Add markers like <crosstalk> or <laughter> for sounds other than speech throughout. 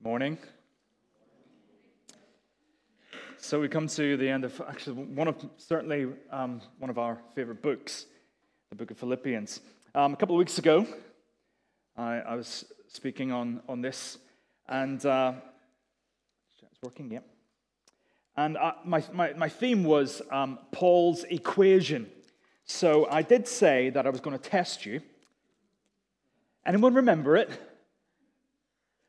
Morning. So we come to the end of actually one of certainly um, one of our favorite books, the book of Philippians. Um, a couple of weeks ago, I, I was speaking on on this, and uh, it's working, yeah. And uh, my, my my theme was um, Paul's equation. So I did say that I was going to test you. Anyone remember it?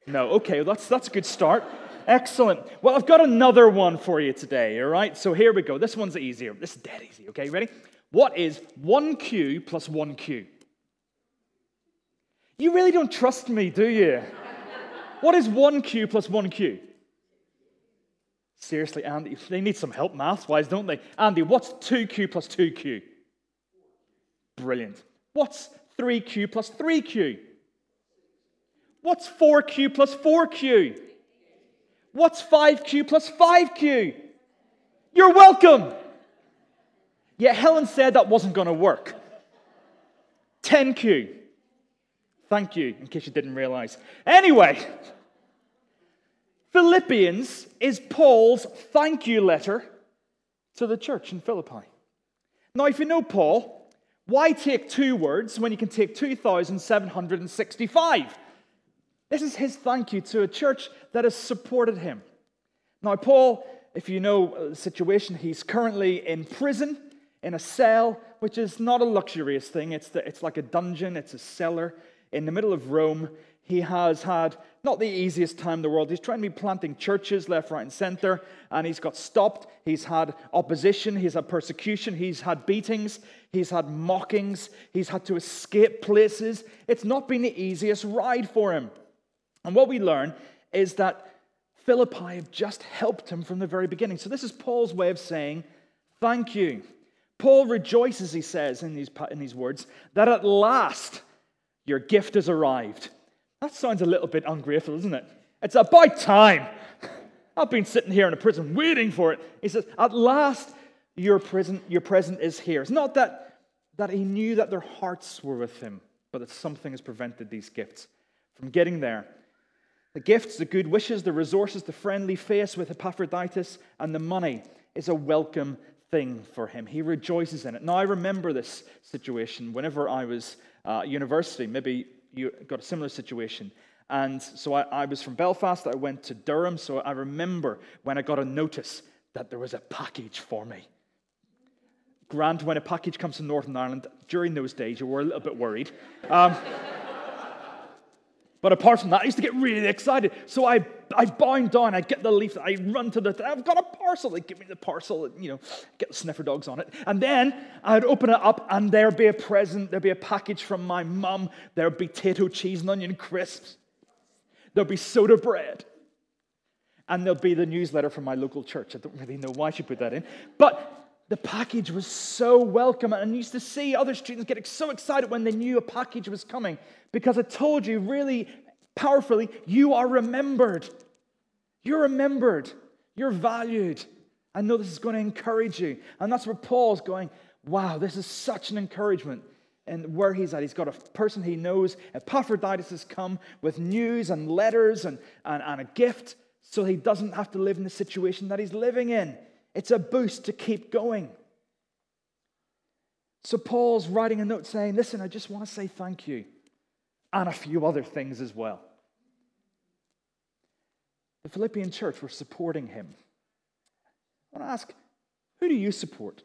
No. Okay, that's, that's a good start. Excellent. Well, I've got another one for you today, all right? So here we go. This one's easier. This is dead easy, okay? Ready? What is 1Q plus 1Q? You really don't trust me, do you? what is 1Q plus 1Q? Seriously, Andy, they need some help math wise, don't they? Andy, what's 2Q plus 2Q? Brilliant. What's 3Q plus 3Q? What's 4q plus 4q? What's 5q plus 5q? You're welcome. Yet Helen said that wasn't going to work. 10q. Thank you, in case you didn't realize. Anyway, Philippians is Paul's thank you letter to the church in Philippi. Now, if you know Paul, why take two words when you can take 2,765? This is his thank you to a church that has supported him. Now, Paul, if you know uh, the situation, he's currently in prison, in a cell, which is not a luxurious thing. It's, the, it's like a dungeon, it's a cellar in the middle of Rome. He has had not the easiest time in the world. He's trying to be planting churches left, right, and center, and he's got stopped. He's had opposition, he's had persecution, he's had beatings, he's had mockings, he's had to escape places. It's not been the easiest ride for him. And what we learn is that Philippi have just helped him from the very beginning. So, this is Paul's way of saying, Thank you. Paul rejoices, he says in these, in these words, that at last your gift has arrived. That sounds a little bit ungrateful, doesn't it? It's about time. <laughs> I've been sitting here in a prison waiting for it. He says, At last your, prison, your present is here. It's not that, that he knew that their hearts were with him, but that something has prevented these gifts from getting there. The gifts, the good wishes, the resources, the friendly face with Epaphroditus, and the money is a welcome thing for him. He rejoices in it. Now, I remember this situation whenever I was uh, university. Maybe you got a similar situation. And so I, I was from Belfast. I went to Durham. So I remember when I got a notice that there was a package for me. Grant, when a package comes from Northern Ireland, during those days, you were a little bit worried. Um, but apart from that, I used to get really excited. So I, I bound down, I get the leaf, I run to the, I've got a parcel. They give me the parcel, you know, get the sniffer dogs on it. And then I'd open it up and there'd be a present, there'd be a package from my mum, there'd be potato, cheese, and onion crisps, there'd be soda bread. And there'll be the newsletter from my local church. I don't really know why she put that in. But the package was so welcome. And I used to see other students getting so excited when they knew a package was coming because I told you really powerfully, you are remembered. You're remembered. You're valued. I know this is going to encourage you. And that's where Paul's going, wow, this is such an encouragement. And where he's at, he's got a person he knows. Epaphroditus has come with news and letters and, and, and a gift so he doesn't have to live in the situation that he's living in. It's a boost to keep going. So Paul's writing a note saying, Listen, I just want to say thank you, and a few other things as well. The Philippian church were supporting him. I want to ask, who do you support?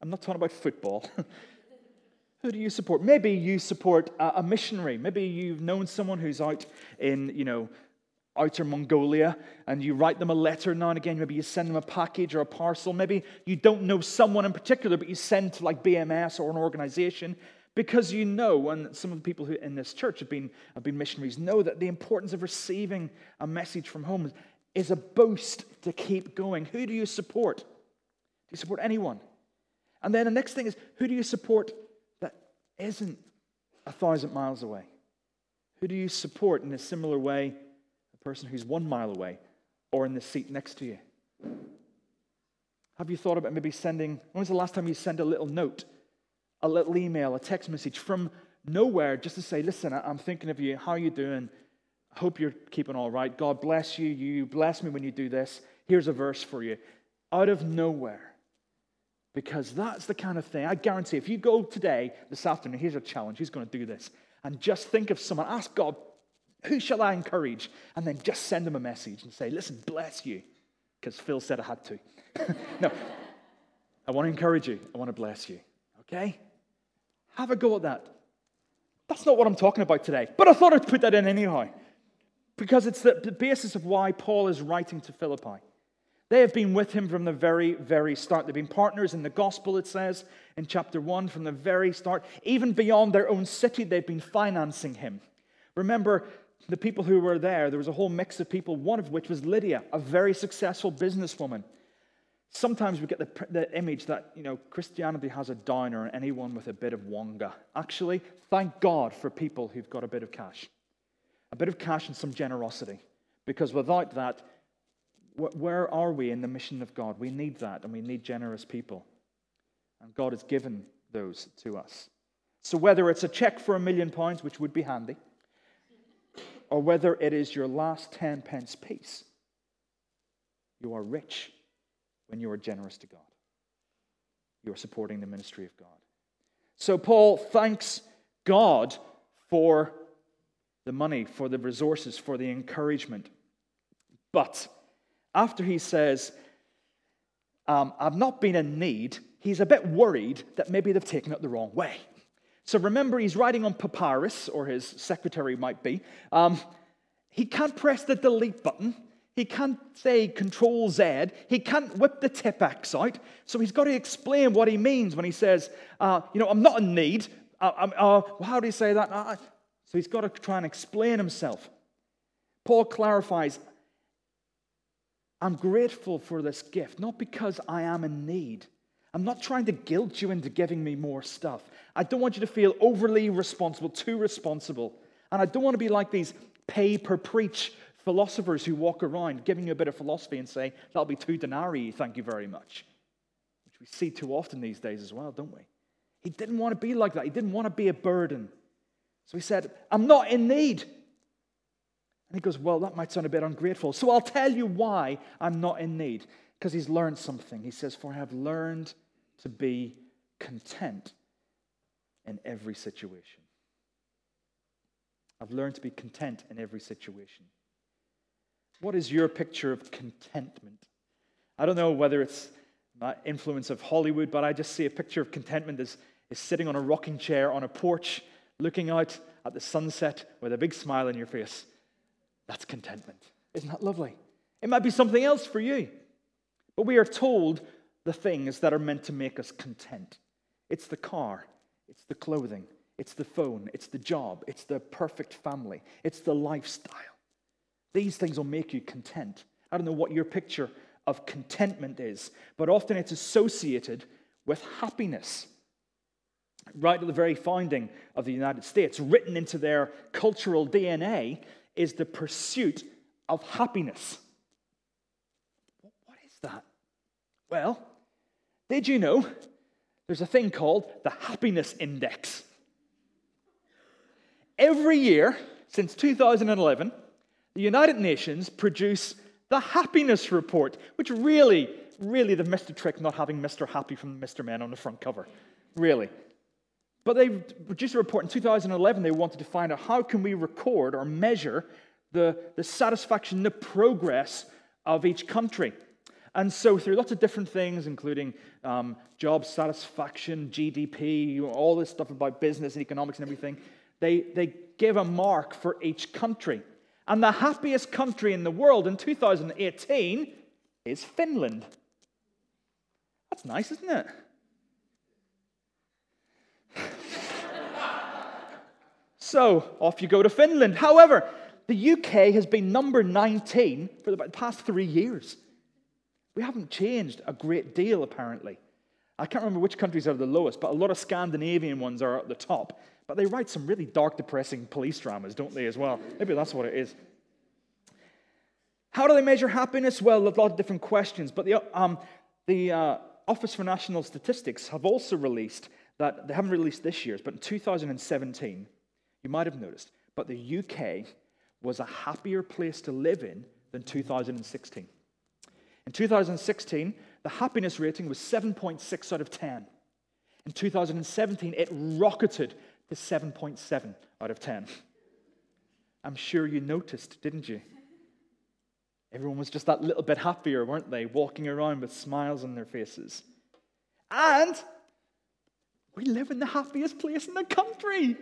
I'm not talking about football. <laughs> who do you support? Maybe you support a, missionary. Maybe you've known someone who's out in, you know, outer Mongolia and you write them a letter now and again. Maybe you send them a package or a parcel. Maybe you don't know someone in particular, but you send to like BMS or an organization because you know, and some of the people who in this church have been, have been missionaries know that the importance of receiving a message from home is a boost to keep going. Who do you support? Do you support anyone? And then the next thing is who do you support that isn't a thousand miles away? Who do you support in a similar way person who's one mile away or in the seat next to you? Have you thought about maybe sending, when was the last time you sent a little note, a little email, a text message from nowhere just to say, listen, I'm thinking of you, how are you doing? I hope you're keeping all right. God bless you. You bless me when you do this. Here's a verse for you. Out of nowhere. Because that's the kind of thing, I guarantee, if you go today, this afternoon, here's a challenge. He's going to do this. And just think of someone, ask God, who shall I encourage? And then just send them a message and say, listen, bless you. Because Phil said I had to. <laughs> no, I want to encourage you. I want to bless you. Okay? Have a go at that. That's not what I'm talking about today. But I thought I'd put that in anyhow. Because it's the basis of why Paul is writing to Philippi. They have been with him from the very, very start. They've been partners in the gospel, it says in chapter 1, from the very start. Even beyond their own city, they've been financing him. Remember, the people who were there, there was a whole mix of people, one of which was Lydia, a very successful businesswoman. Sometimes we get the, the image that, you know, Christianity has a downer on anyone with a bit of wonga. Actually, thank God for people who've got a bit of cash. A bit of cash and some generosity. Because without that, where are we in the mission of God? We need that, and we need generous people. And God has given those to us. So whether it's a check for a million pounds, which would be handy, or whether it is your last 10 pence piece, you are rich when you are generous to God. You are supporting the ministry of God. So Paul thanks God for the money, for the resources, for the encouragement. But after he says, um, I've not been in need, he's a bit worried that maybe they've taken it the wrong way. So remember, he's writing on papyrus, or his secretary might be. Um, he can't press the delete button he can't say Control Z. He can't whip the Tipp-Ex out. So he's got to explain what he means when he says, uh, you know, I'm not in need. Uh, uh, how do you say that? Uh, so he's got to try and explain himself. Paul clarifies, I'm grateful for this gift, not because I am in need. I'm not trying to guilt you into giving me more stuff. I don't want you to feel overly responsible, too responsible. And I don't want to be like these pay per preach philosophers who walk around giving you a bit of philosophy and say, that'll be two denarii, thank you very much. Which we see too often these days as well, don't we? He didn't want to be like that. He didn't want to be a burden. So he said, I'm not in need. And he goes, Well, that might sound a bit ungrateful. So I'll tell you why I'm not in need. Because he's learned something. He says, For I have learned to be content in every situation. I've learned to be content in every situation. What is your picture of contentment? I don't know whether it's my influence of Hollywood, but I just see a picture of contentment as, as sitting on a rocking chair on a porch, looking out at the sunset with a big smile on your face. That's contentment. Isn't that lovely? It might be something else for you. But we are told the things that are meant to make us content. It's the car, it's the clothing, it's the phone, it's the job, it's the perfect family, it's the lifestyle. These things will make you content. I don't know what your picture of contentment is, but often it's associated with happiness. Right at the very founding of the United States, written into their cultural DNA, is the pursuit of happiness. What is that? Well, did you know there's a thing called the happiness index? Every year since 2011, the United Nations produce the happiness report, which really, really, they've missed a trick not having Mr. Happy from Mr. Men on the front cover. Really. But they produced a report in 2011. They wanted to find out how can we record or measure the, the satisfaction, the progress of each country. And so, through lots of different things, including um, job satisfaction, GDP, all this stuff about business and economics and everything, they, they gave a mark for each country. And the happiest country in the world in 2018 is Finland. That's nice, isn't it? <laughs> so, off you go to Finland. However, the UK has been number 19 for the past three years. We haven't changed a great deal, apparently. I can't remember which countries are the lowest, but a lot of Scandinavian ones are at the top. But they write some really dark, depressing police dramas, don't they, as well? Maybe that's what it is. How do they measure happiness? Well, a lot of different questions. But the, um, the uh, Office for National Statistics have also released that, they haven't released this year's, but in 2017, you might have noticed, but the UK was a happier place to live in than 2016. In 2016, the happiness rating was 7.6 out of 10. In 2017, it rocketed to 7.7 out of 10. I'm sure you noticed, didn't you? Everyone was just that little bit happier, weren't they? Walking around with smiles on their faces. And we live in the happiest place in the country.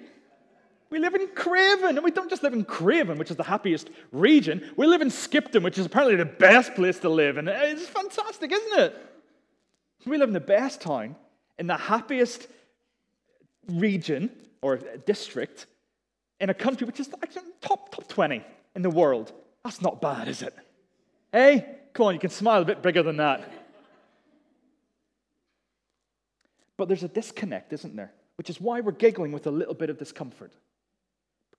We live in Craven, and we don't just live in Craven, which is the happiest region. We live in Skipton, which is apparently the best place to live, and it's fantastic, isn't it? We live in the best town, in the happiest region or district in a country which is like top top 20 in the world. That's not bad, is it? Hey, come on, you can smile a bit bigger than that. But there's a disconnect, isn't there? Which is why we're giggling with a little bit of discomfort.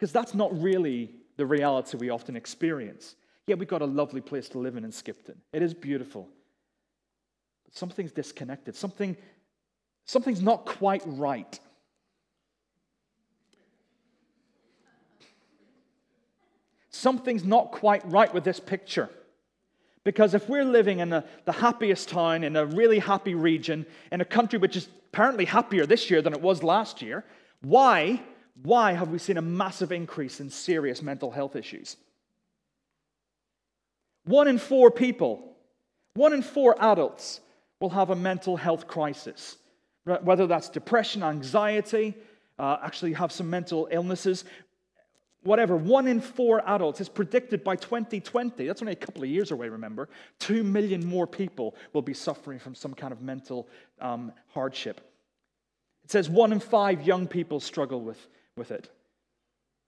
Because that's not really the reality we often experience. Yeah, we've got a lovely place to live in in Skipton. It is beautiful. But something's disconnected. Something, something's not quite right. Something's not quite right with this picture. Because if we're living in a, the happiest town, in a really happy region, in a country which is apparently happier this year than it was last year, why why have we seen a massive increase in serious mental health issues? One in four people, one in four adults will have a mental health crisis, whether that's depression, anxiety, uh, actually have some mental illnesses, whatever. One in four adults is predicted by 2020, that's only a couple of years away, remember, two million more people will be suffering from some kind of mental um, hardship. It says one in five young people struggle with with it.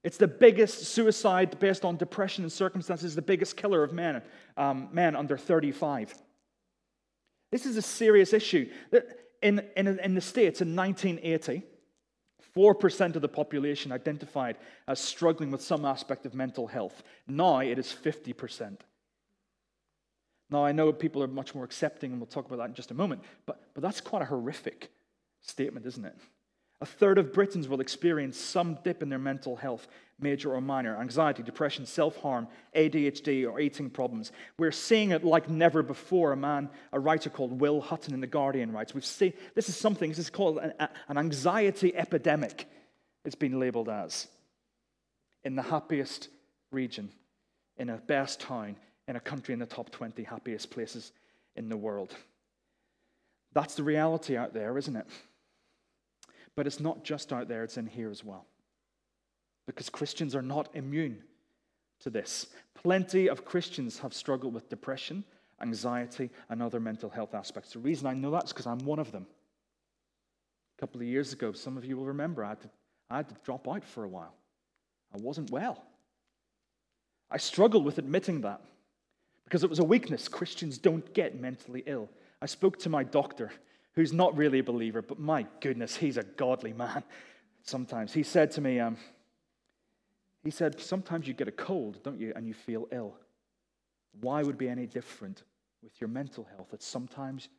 It's the biggest suicide based on depression and circumstances, the biggest killer of men, um, men under 35. This is a serious issue. In, in, in the States in 1980, 4% of the population identified as struggling with some aspect of mental health. Now it is 50%. Now, I know people are much more accepting, and we'll talk about that in just a moment, but, but that's quite a horrific statement, isn't it? A third of Britons will experience some dip in their mental health, major or minor anxiety, depression, self harm, ADHD, or eating problems. We're seeing it like never before. A man, a writer called Will Hutton in The Guardian writes. We've seen, this is something, this is called an, an anxiety epidemic, it's been labeled as. In the happiest region, in a best town, in a country in the top 20 happiest places in the world. That's the reality out there, isn't it? But it's not just out there, it's in here as well. Because Christians are not immune to this. Plenty of Christians have struggled with depression, anxiety, and other mental health aspects. The reason I know that is because I'm one of them. A couple of years ago, some of you will remember, I had, to, I had to drop out for a while. I wasn't well. I struggled with admitting that because it was a weakness. Christians don't get mentally ill. I spoke to my doctor who's not really a believer, but my goodness, he's a godly man <laughs> sometimes. He said to me, um, he said, Sometimes you get a cold, don't you, and you feel ill. Why would be any different with your mental health that sometimes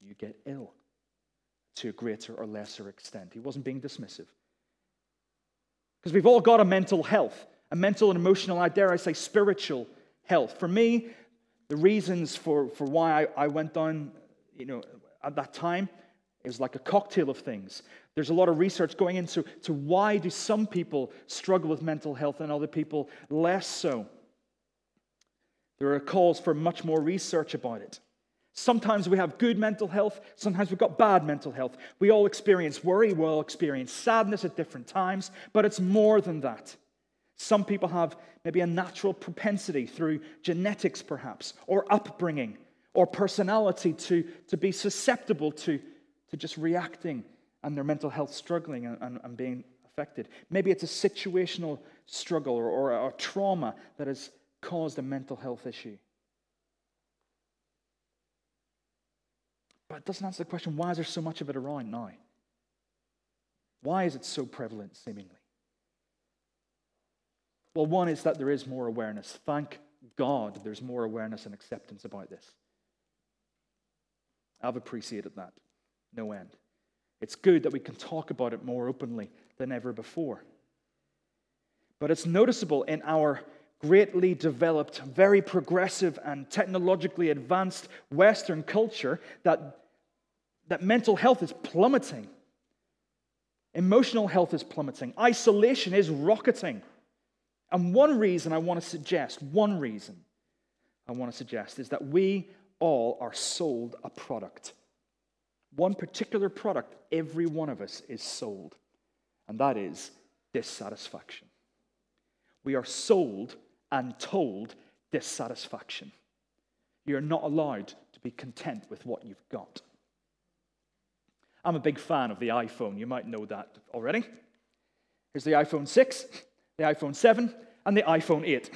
you get ill to a greater or lesser extent? He wasn't being dismissive. Because we've all got a mental health, a mental and emotional, I dare I say, spiritual health. For me, the reasons for, for why I, I went down, you know, at that time, it was like a cocktail of things. There's a lot of research going into to why do some people struggle with mental health and other people less so. There are calls for much more research about it. Sometimes we have good mental health, sometimes we've got bad mental health. We all experience worry, we all experience sadness at different times, but it's more than that. Some people have maybe a natural propensity through genetics, perhaps, or upbringing, or personality to, to be susceptible to, to just reacting and their mental health struggling and, and, and being affected. Maybe it's a situational struggle or, or a trauma that has caused a mental health issue. But it doesn't answer the question why is there so much of it around now? Why is it so prevalent, seemingly? Well, one is that there is more awareness. Thank God there's more awareness and acceptance about this. I've appreciated that. No end. It's good that we can talk about it more openly than ever before. But it's noticeable in our greatly developed, very progressive, and technologically advanced Western culture that, that mental health is plummeting. Emotional health is plummeting. Isolation is rocketing. And one reason I want to suggest, one reason I want to suggest is that we all are sold a product. One particular product, every one of us is sold, and that is dissatisfaction. We are sold and told dissatisfaction. You're not allowed to be content with what you've got. I'm a big fan of the iPhone. You might know that already. Here's the iPhone 6, the iPhone 7, and the iPhone 8.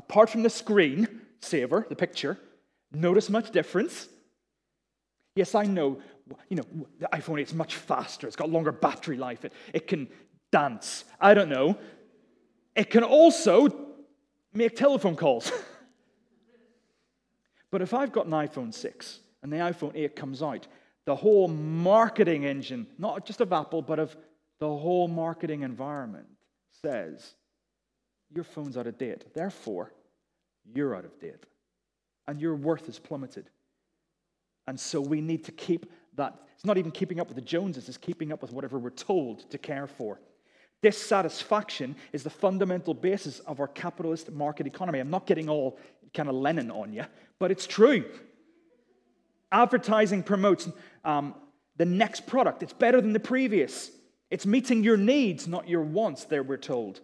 Apart from the screen saver, the picture, notice much difference? Yes, I know. You know, the iPhone 8 is much faster. It's got longer battery life. It, it can dance. I don't know. It can also make telephone calls. <laughs> But if I've got an iPhone 6 and the iPhone 8 comes out, the whole marketing engine, not just of Apple, but of the whole marketing environment, says your phone's out of date. Therefore, you're out of date. And your worth is plummeted. And so we need to keep that. It's not even keeping up with the Joneses, it's keeping up with whatever we're told to care for. Dissatisfaction is the fundamental basis of our capitalist market economy. I'm not getting all kind of Lenin on you, but it's true. Advertising promotes um, the next product, it's better than the previous. It's meeting your needs, not your wants, there we're told.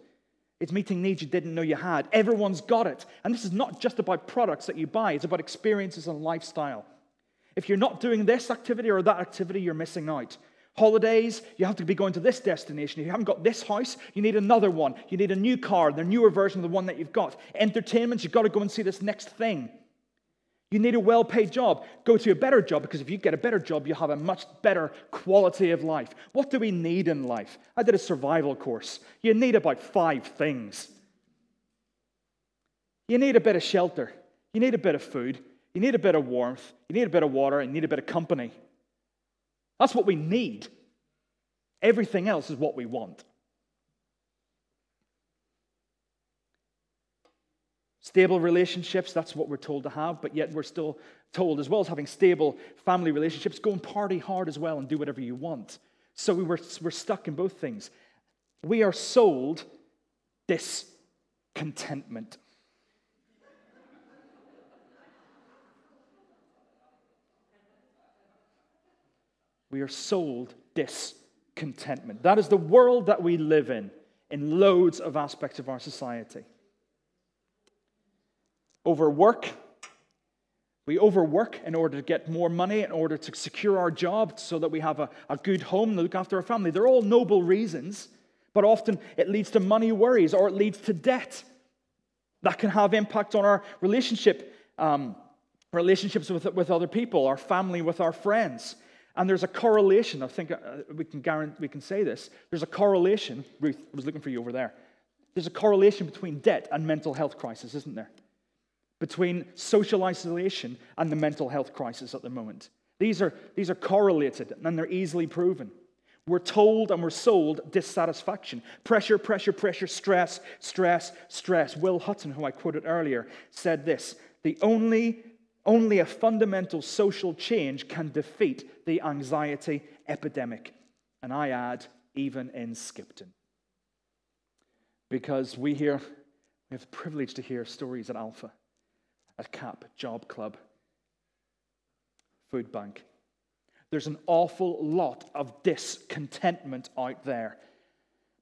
It's meeting needs you didn't know you had. Everyone's got it. And this is not just about products that you buy, it's about experiences and lifestyle. If you're not doing this activity or that activity, you're missing out. Holidays, you have to be going to this destination. If you haven't got this house, you need another one. You need a new car, the newer version of the one that you've got. Entertainment, you've got to go and see this next thing. You need a well paid job. Go to a better job because if you get a better job, you have a much better quality of life. What do we need in life? I did a survival course. You need about five things. You need a bit of shelter. You need a bit of food. You need a bit of warmth. You need a bit of water. You need a bit of company. That's what we need. Everything else is what we want. Stable relationships, that's what we're told to have, but yet we're still told, as well as having stable family relationships, go and party hard as well and do whatever you want. So we were, we're stuck in both things. We are sold discontentment. We are sold discontentment. That is the world that we live in, in loads of aspects of our society overwork. We overwork in order to get more money, in order to secure our job so that we have a, a good home to look after our family. They're all noble reasons, but often it leads to money worries or it leads to debt. That can have impact on our relationship, um, relationships with, with other people, our family, with our friends. And there's a correlation. I think uh, we can guarantee, we can say this. There's a correlation. Ruth, I was looking for you over there. There's a correlation between debt and mental health crisis, isn't there? Between social isolation and the mental health crisis at the moment. These are, these are correlated and they're easily proven. We're told and we're sold dissatisfaction. Pressure, pressure, pressure, stress, stress, stress. Will Hutton, who I quoted earlier, said this the only, only a fundamental social change can defeat the anxiety epidemic. And I add, even in Skipton. Because we hear, we have the privilege to hear stories at Alpha at CAP, Job Club, Food Bank. There's an awful lot of discontentment out there.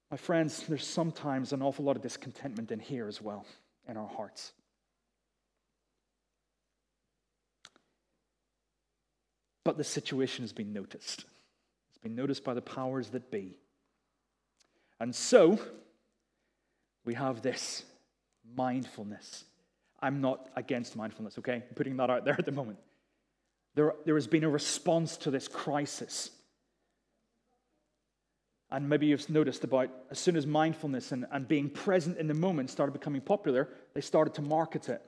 My friends, there's sometimes an awful lot of discontentment in here as well, in our hearts. But the situation has been noticed. It's been noticed by the powers that be. And so, we have this mindfulness I'm not against mindfulness, okay? I'm putting that out there <laughs> at the moment. There, there has been a response to this crisis. And maybe you've noticed about as soon as mindfulness and, and being present in the moment started becoming popular, they started to market it.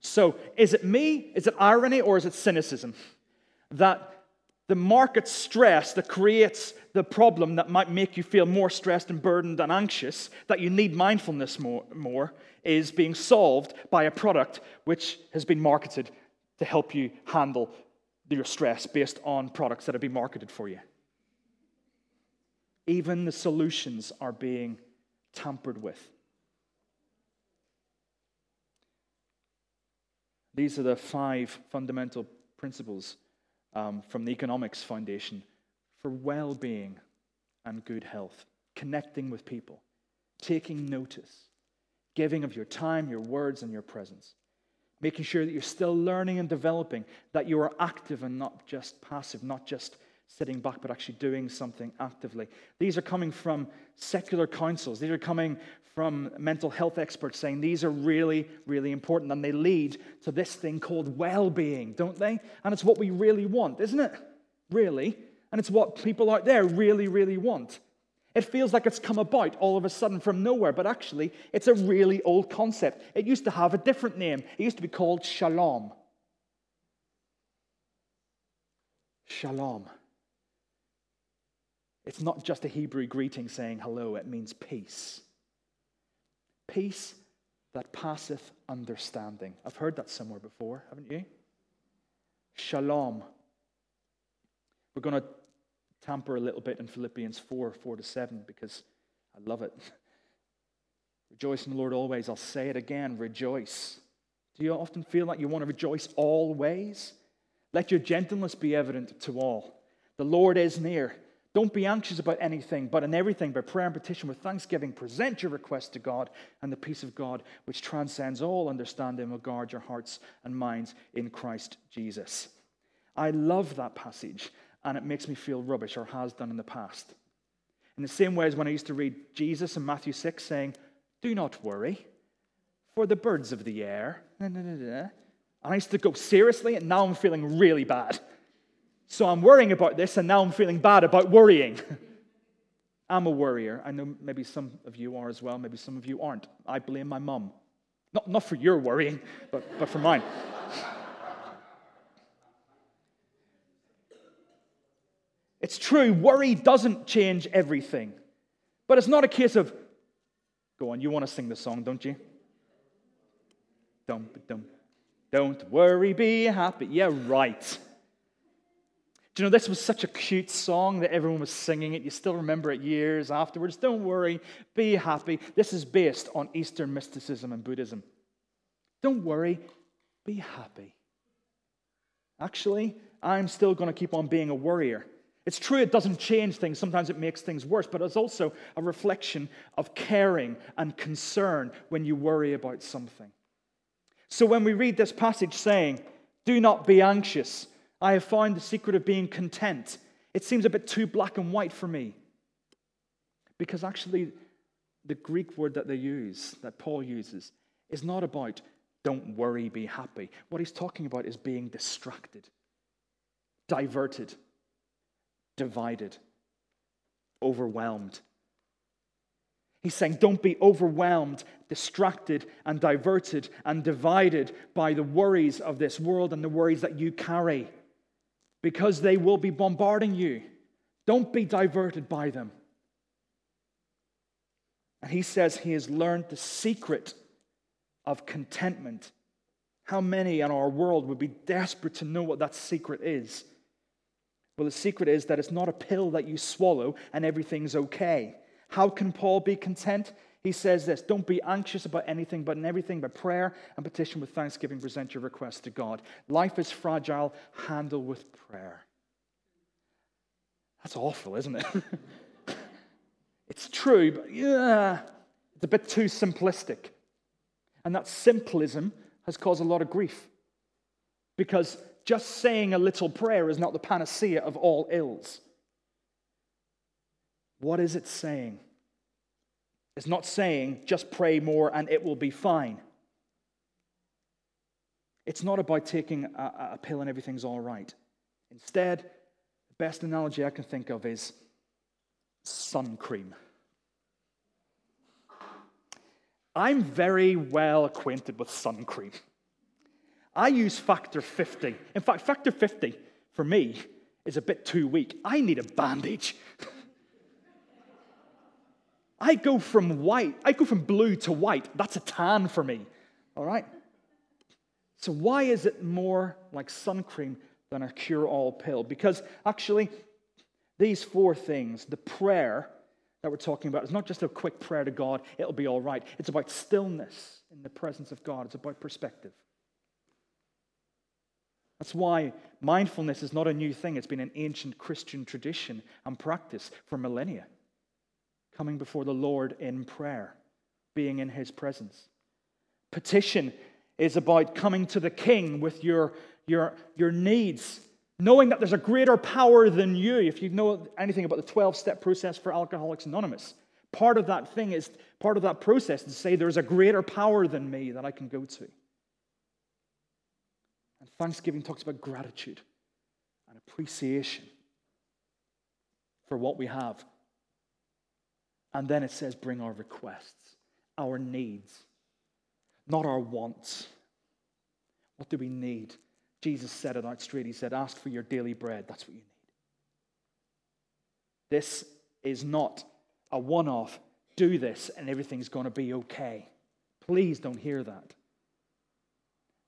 So, is it me, is it irony, or is it cynicism that the market stress that creates the problem that might make you feel more stressed and burdened and anxious, that you need mindfulness more, more, is being solved by a product which has been marketed to help you handle your stress based on products that have been marketed for you. Even the solutions are being tampered with. These are the five fundamental principles um, from the Economics Foundation for well being and good health, connecting with people, taking notice, giving of your time, your words, and your presence, making sure that you're still learning and developing, that you are active and not just passive, not just sitting back, but actually doing something actively. These are coming from secular councils. These are coming from mental health experts saying these are really, really important. And they lead to this thing called well being, don't they? And it's what we really want, isn't it? Really. And it's what people out there really, really want. It feels like it's come about all of a sudden from nowhere, but actually, it's a really old concept. It used to have a different name, it used to be called shalom. Shalom. It's not just a Hebrew greeting saying hello, it means peace. Peace that passeth understanding. I've heard that somewhere before, haven't you? Shalom. We're going to tamper a little bit in Philippians 4 4 to 7 because I love it. <laughs> Rejoice in the Lord always. I'll say it again rejoice. Do you often feel like you want to rejoice always? Let your gentleness be evident to all. The Lord is near. Don't be anxious about anything, but in everything, by prayer and petition with thanksgiving, present your requests to God, and the peace of God, which transcends all understanding, will guard your hearts and minds in Christ Jesus. I love that passage, and it makes me feel rubbish, or has done in the past. In the same way as when I used to read Jesus in Matthew 6 saying, Do not worry, for the birds of the air. And I used to go seriously, and now I'm feeling really bad. So I'm worrying about this, and now I'm feeling bad about worrying. <laughs> I'm a worrier. I know maybe some of you are as well, maybe some of you aren't. I blame my mum. Not, not for your worrying, but, but for mine. <laughs> it's true, worry doesn't change everything. But it's not a case of, go on, you want to sing the song, don't you? Don't, don't, don't worry, be happy. Yeah, right. You know, this was such a cute song that everyone was singing it. You still remember it years afterwards. Don't worry, be happy. This is based on Eastern mysticism and Buddhism. Don't worry, be happy. Actually, I'm still going to keep on being a worrier. It's true it doesn't change things, sometimes it makes things worse, but it's also a reflection of caring and concern when you worry about something. So when we read this passage saying, Do not be anxious, I have found the secret of being content. It seems a bit too black and white for me. Because actually, the Greek word that they use, that Paul uses, is not about don't worry, be happy. What he's talking about is being distracted, diverted, divided, overwhelmed. He's saying, don't be overwhelmed, distracted, and diverted and divided by the worries of this world and the worries that you carry because they will be bombarding you. Don't be diverted by them. And he says he has learned the secret of contentment. How many in our world would be desperate to know what that secret is? Well, the secret is that it's not a pill that you swallow and everything's okay. How can Paul be content? He says this Don't be anxious about anything, but in everything, by prayer and petition with thanksgiving, present your requests to God. Life is fragile, handle with prayer. That's awful, isn't it? <laughs> it's true, but yeah, it's a bit too simplistic. And that simplism has caused a lot of grief. Because just saying a little prayer is not the panacea of all ills. What is it saying? It's not saying just pray more and it will be fine. It's not about taking a, a pill and everything's all right. Instead, the best analogy I can think of is sun cream. I'm very well acquainted with sun cream. I use factor 50. In fact, factor 50 for me is a bit too weak. I need a bandage. <laughs> I go from white, I go from blue to white. That's a tan for me. All right? So, why is it more like sun cream than a cure all pill? Because actually, these four things, the prayer that we're talking about, is not just a quick prayer to God, it'll be all right. It's about stillness in the presence of God, it's about perspective. That's why mindfulness is not a new thing. It's been an ancient Christian tradition and practice for millennia. Coming before the Lord in prayer, being in his presence. Petition is about coming to the king with your, your, your needs, knowing that there's a greater power than you. If you know anything about the 12 step process for Alcoholics Anonymous, part of that thing is part of that process to say there's a greater power than me that I can go to. And thanksgiving talks about gratitude and appreciation for what we have. And then it says, bring our requests, our needs, not our wants. What do we need? Jesus said it out straight. He said, Ask for your daily bread. That's what you need. This is not a one off, do this and everything's going to be okay. Please don't hear that.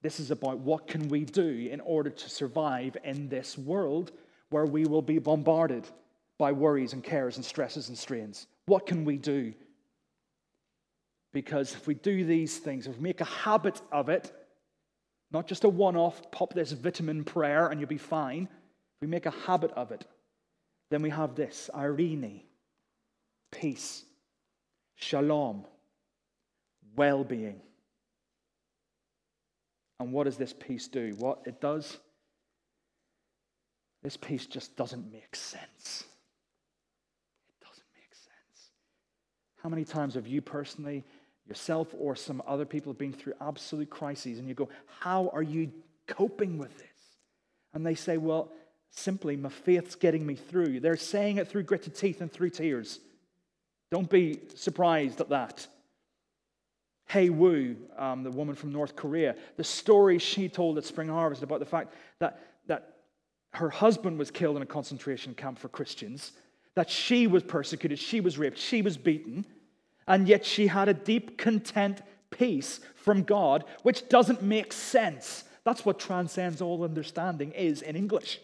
This is about what can we do in order to survive in this world where we will be bombarded by worries and cares and stresses and strains. What can we do? Because if we do these things, if we make a habit of it, not just a one off, pop this vitamin prayer and you'll be fine. If we make a habit of it, then we have this eirene, peace, shalom, well being. And what does this peace do? What it does, this peace just doesn't make sense. It doesn't make sense. How many times have you personally, yourself, or some other people been through absolute crises and you go, How are you coping with this? And they say, Well, simply, my faith's getting me through. They're saying it through gritted teeth and through tears. Don't be surprised at that. Hea Woo, um, the woman from North Korea, the story she told at Spring Harvest about the fact that, that her husband was killed in a concentration camp for Christians, that she was persecuted, she was raped, she was beaten, and yet she had a deep, content peace from God, which doesn't make sense. That's what transcends all understanding is in English.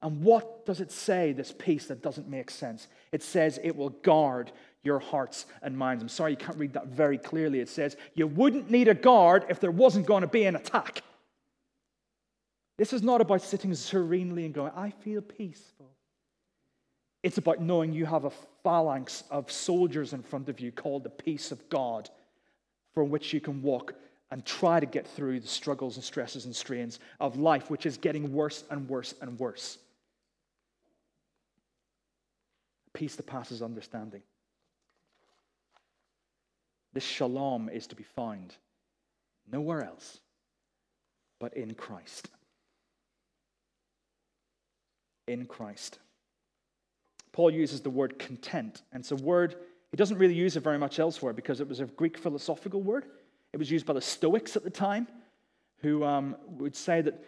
And what does it say, this peace that doesn't make sense? It says it will guard your hearts and minds. I'm sorry you can't read that very clearly. It says you wouldn't need a guard if there wasn't going to be an attack. This is not about sitting serenely and going, I feel peaceful. It's about knowing you have a phalanx of soldiers in front of you called the peace of God, from which you can walk and try to get through the struggles and stresses and strains of life, which is getting worse and worse and worse. Peace that passes understanding. This shalom is to be found nowhere else but in Christ. In Christ. Paul uses the word content, and it's a word he doesn't really use it very much elsewhere because it was a Greek philosophical word. It was used by the Stoics at the time, who um, would say that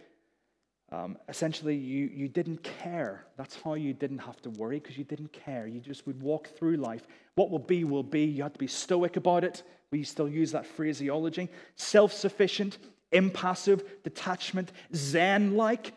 um, essentially, you, you didn't care. That's how you didn't have to worry because you didn't care. You just would walk through life. What will be, will be. You had to be stoic about it. We still use that phraseology. Self sufficient, impassive, detachment, Zen like,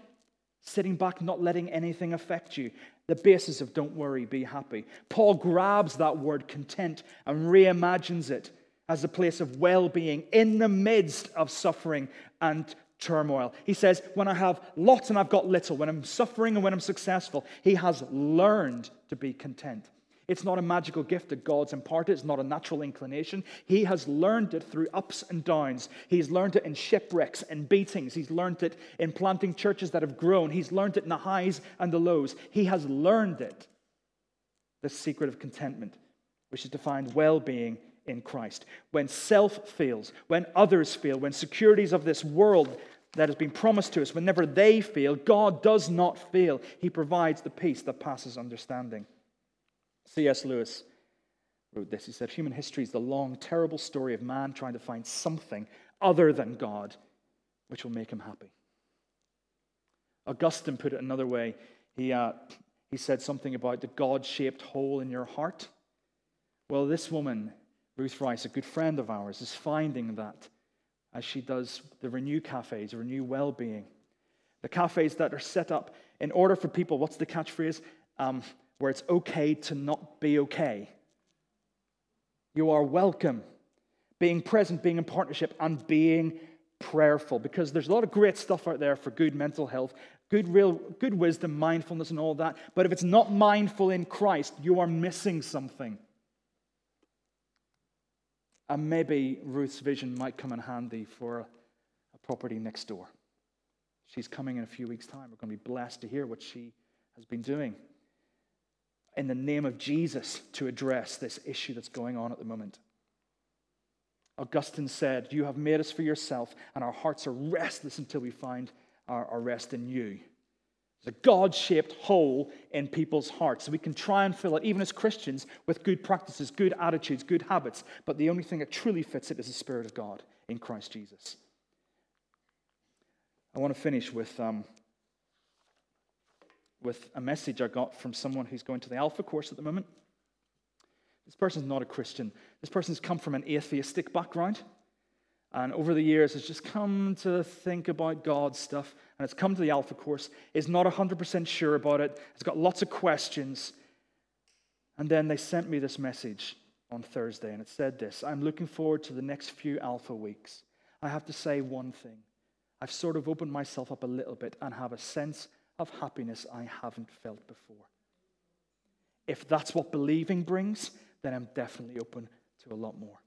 sitting back, not letting anything affect you. The basis of don't worry, be happy. Paul grabs that word content and reimagines it as a place of well being in the midst of suffering and turmoil. He says, When I have lots and I've got little, when I'm suffering and when I'm successful, he has learned to be content. It's not a magical gift that God's imparted. It's not a natural inclination. He has learned it through ups and downs. He's learned it in shipwrecks and beatings. He's learned it in planting churches that have grown. He's learned it in the highs and the lows. He has learned it, the secret of contentment, which is to find well being in Christ. When self fails, when others fail, when securities of this world that has been promised to us, whenever they fail, God does not fail. He provides the peace that passes understanding. C.S. Lewis wrote this. He said, Human history is the long, terrible story of man trying to find something other than God which will make him happy. Augustine put it another way. He, uh, he said something about the God shaped hole in your heart. Well, this woman, Ruth Rice, a good friend of ours, is finding that as she does the Renew cafes, Renew Wellbeing. The cafes that are set up in order for people, what's the catchphrase? Um, where it's okay to not be okay. You are welcome. Being present, being in partnership, and being prayerful because there's a lot of great stuff out there for good mental health, good real good wisdom, mindfulness and all that. But if it's not mindful in Christ, you are missing something. And maybe Ruth's vision might come in handy for a property next door. She's coming in a few weeks' time. We're going to be blessed to hear what she has been doing in the name of Jesus to address this issue that's going on at the moment. Augustine said, You have made us for yourself, and our hearts are restless until we find our, our rest in you. There's a God shaped hole in people's hearts. So we can try and fill it, even as Christians, with good practices, good attitudes, good habits. But the only thing that truly fits it is the Spirit of God in Christ Jesus. I want to finish with, um, with a message I got from someone who's going to the Alpha course at the moment. This person's not a Christian. This person's come from an atheistic background. And over the years, has just come to think about God stuff. And it's come to the Alpha course, is not 100% sure about it, has got lots of questions. And then they sent me this message on Thursday, and it said this I'm looking forward to the next few Alpha weeks. I have to say one thing. I've sort of opened myself up a little bit and have a sense of happiness I haven't felt before. If that's what believing brings, then I'm definitely open to a lot more.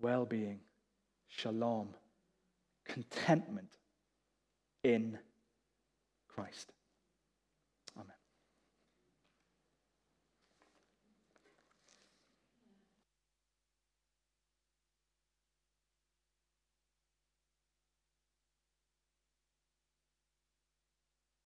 Well being, shalom, contentment in Christ.